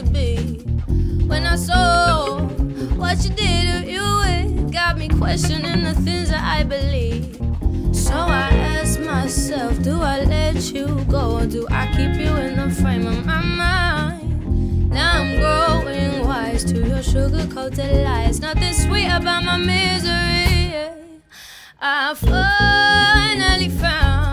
to be. When I saw what you did, to you it got me questioning the things that I believe. So I asked myself, do I let you go or do I keep you in the frame of my mind? Now I'm growing wise to your sugar coated lies. Nothing sweet about my misery. I finally found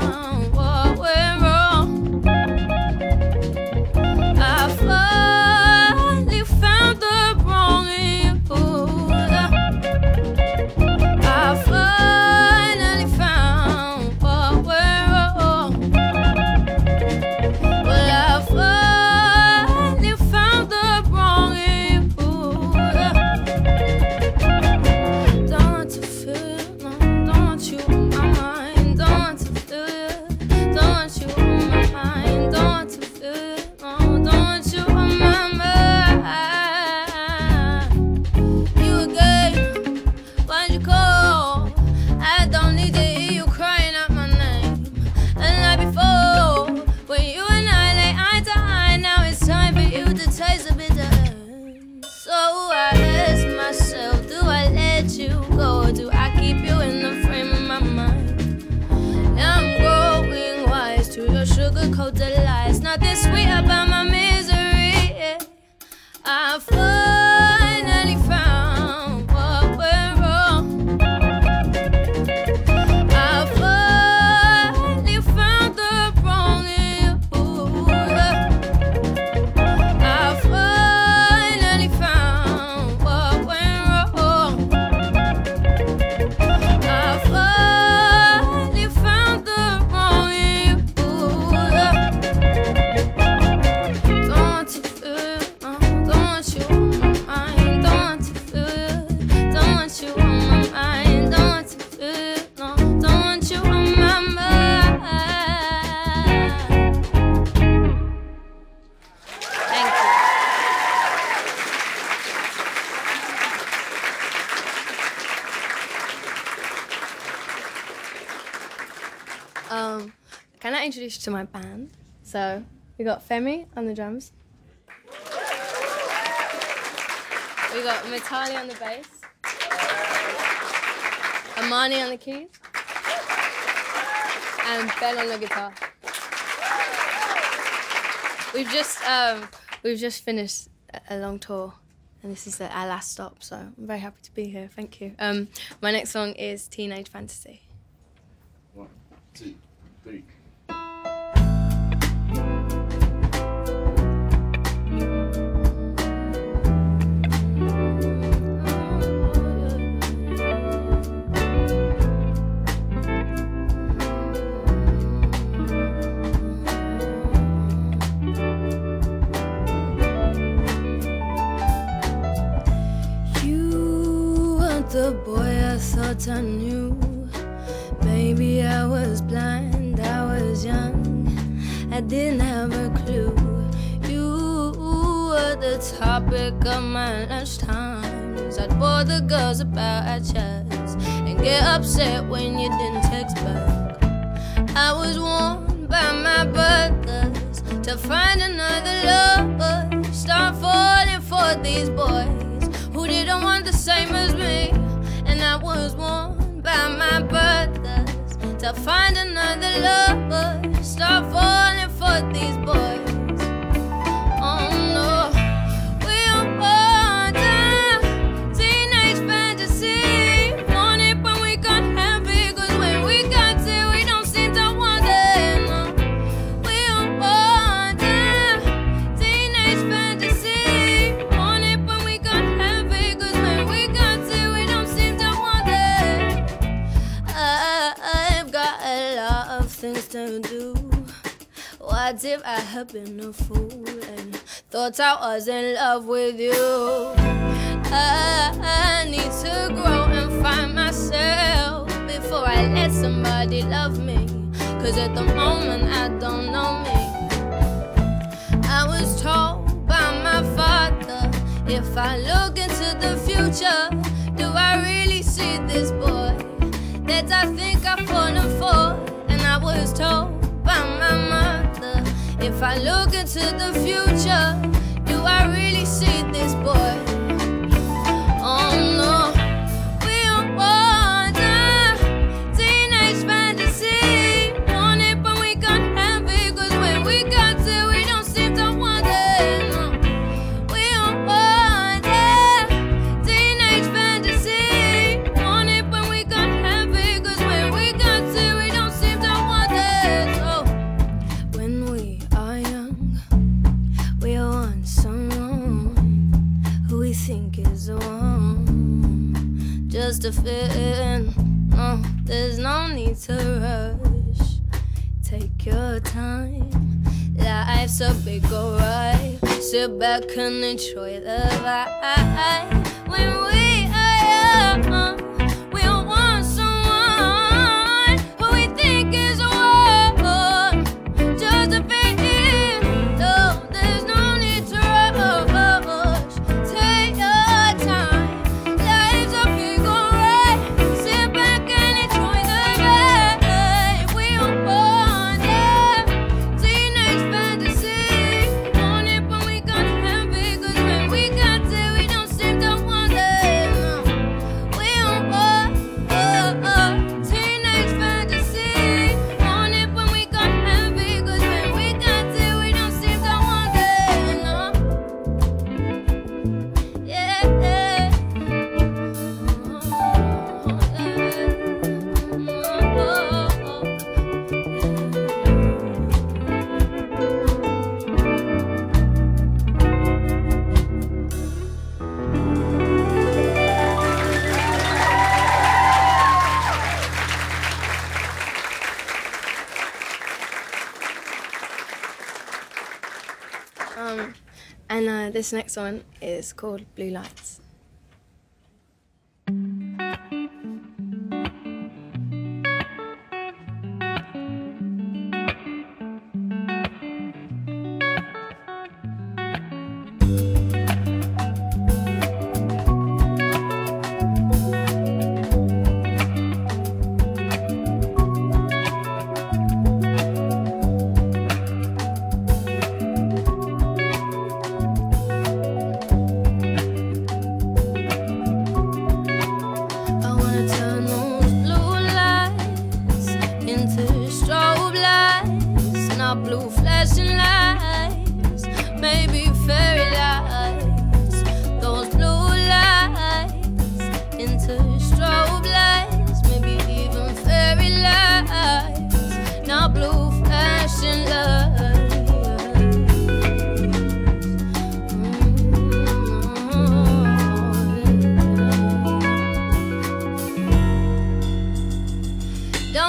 sweet about to my band? So we got Femi on the drums. We got Mitali on the bass. Amani on the keys. And Ben on the guitar. We've just um, we've just finished a- long tour, and this is our last stop. So I'm very happy to be here. Thank you. Um, my next song is Teenage Fantasy. One, two, three. The boy I thought I knew. Maybe I was blind, I was young, I didn't have a clue. You were the topic of my lunchtimes. I'd bore the girls about our chats and get upset when you didn't text back. I was warned by my brothers to find another lover. Start falling for these boys who didn't want the same as me. I was warned by my brothers to find another lover. Start falling for these boys. What if I had been a fool and thought I was in love with you? I, need to grow and find myself before I let somebody love me. Cause at the moment I don't know me. I was told by my father if I look into the future, do I really see this boy that I think I've fallen for? And I was told I look into the future, do to fit in. No, there's no need to rush. Take your time. Life's a big ride. Sit back and enjoy the vibe. When we this next one is called Blue Lights.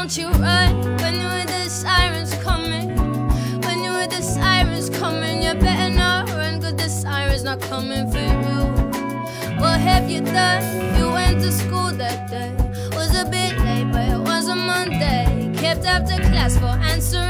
don't you run when you hear the sirens coming? When you hear the sirens coming, you better not run, cause the sirens not coming for you. What have you done? You went to school that day. Was a bit late, but it was a Monday. Kept after class for answering.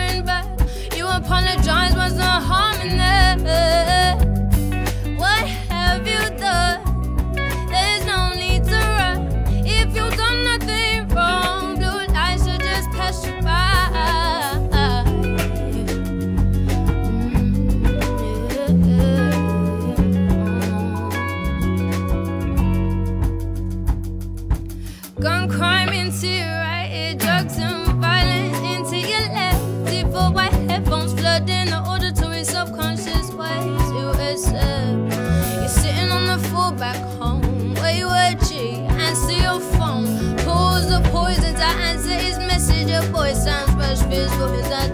Gun crime into your right ear, drugs and violence into your left. Default white headphones flooding the auditory subconscious ways. you accept. You're sitting on the floor back home, where you were G. Answer your phone, pulls the poison to answer his message. Your voice sounds fresh, feels what is that?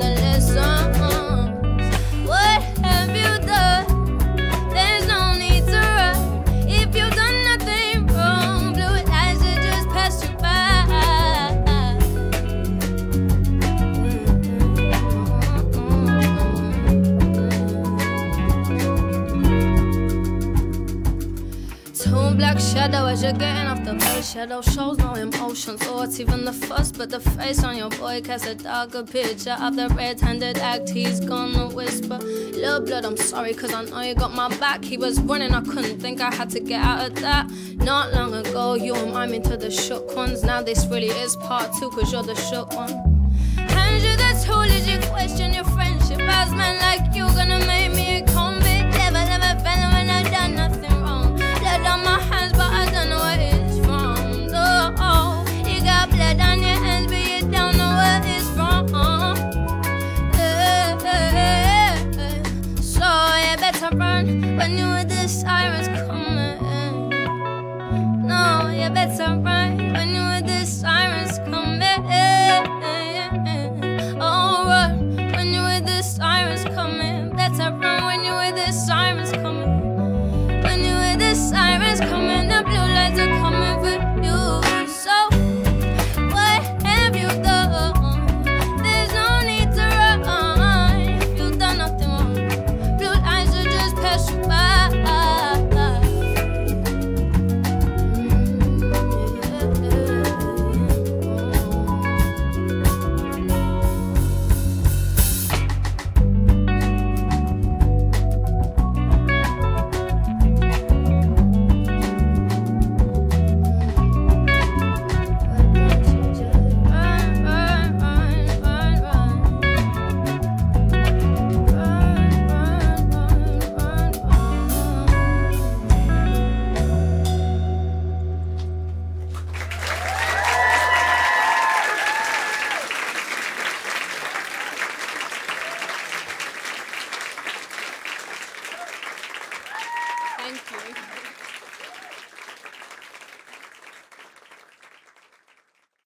Shadow shows no emotion thoughts, even the fuss. But the face on your boy casts a darker picture of the red handed act. He's gonna whisper, Little blood, I'm sorry, cause I know you got my back. He was running, I couldn't think I had to get out of that. Not long ago, you remind me into the shook ones. Now this really is part two, cause you're the shook one. Hand you the tool as you question your friendship. As men like you, gonna make.